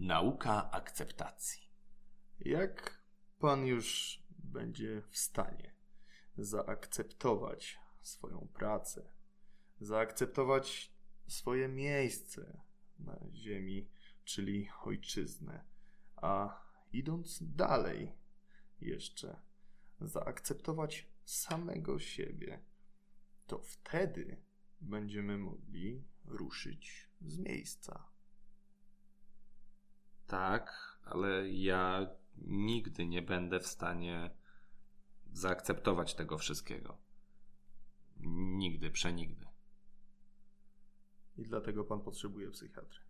Nauka akceptacji. Jak pan już będzie w stanie zaakceptować swoją pracę, zaakceptować swoje miejsce na ziemi, czyli ojczyznę, a idąc dalej jeszcze zaakceptować samego siebie, to wtedy będziemy mogli ruszyć z miejsca. Tak, ale ja nigdy nie będę w stanie zaakceptować tego wszystkiego. Nigdy, przenigdy. I dlatego pan potrzebuje psychiatry.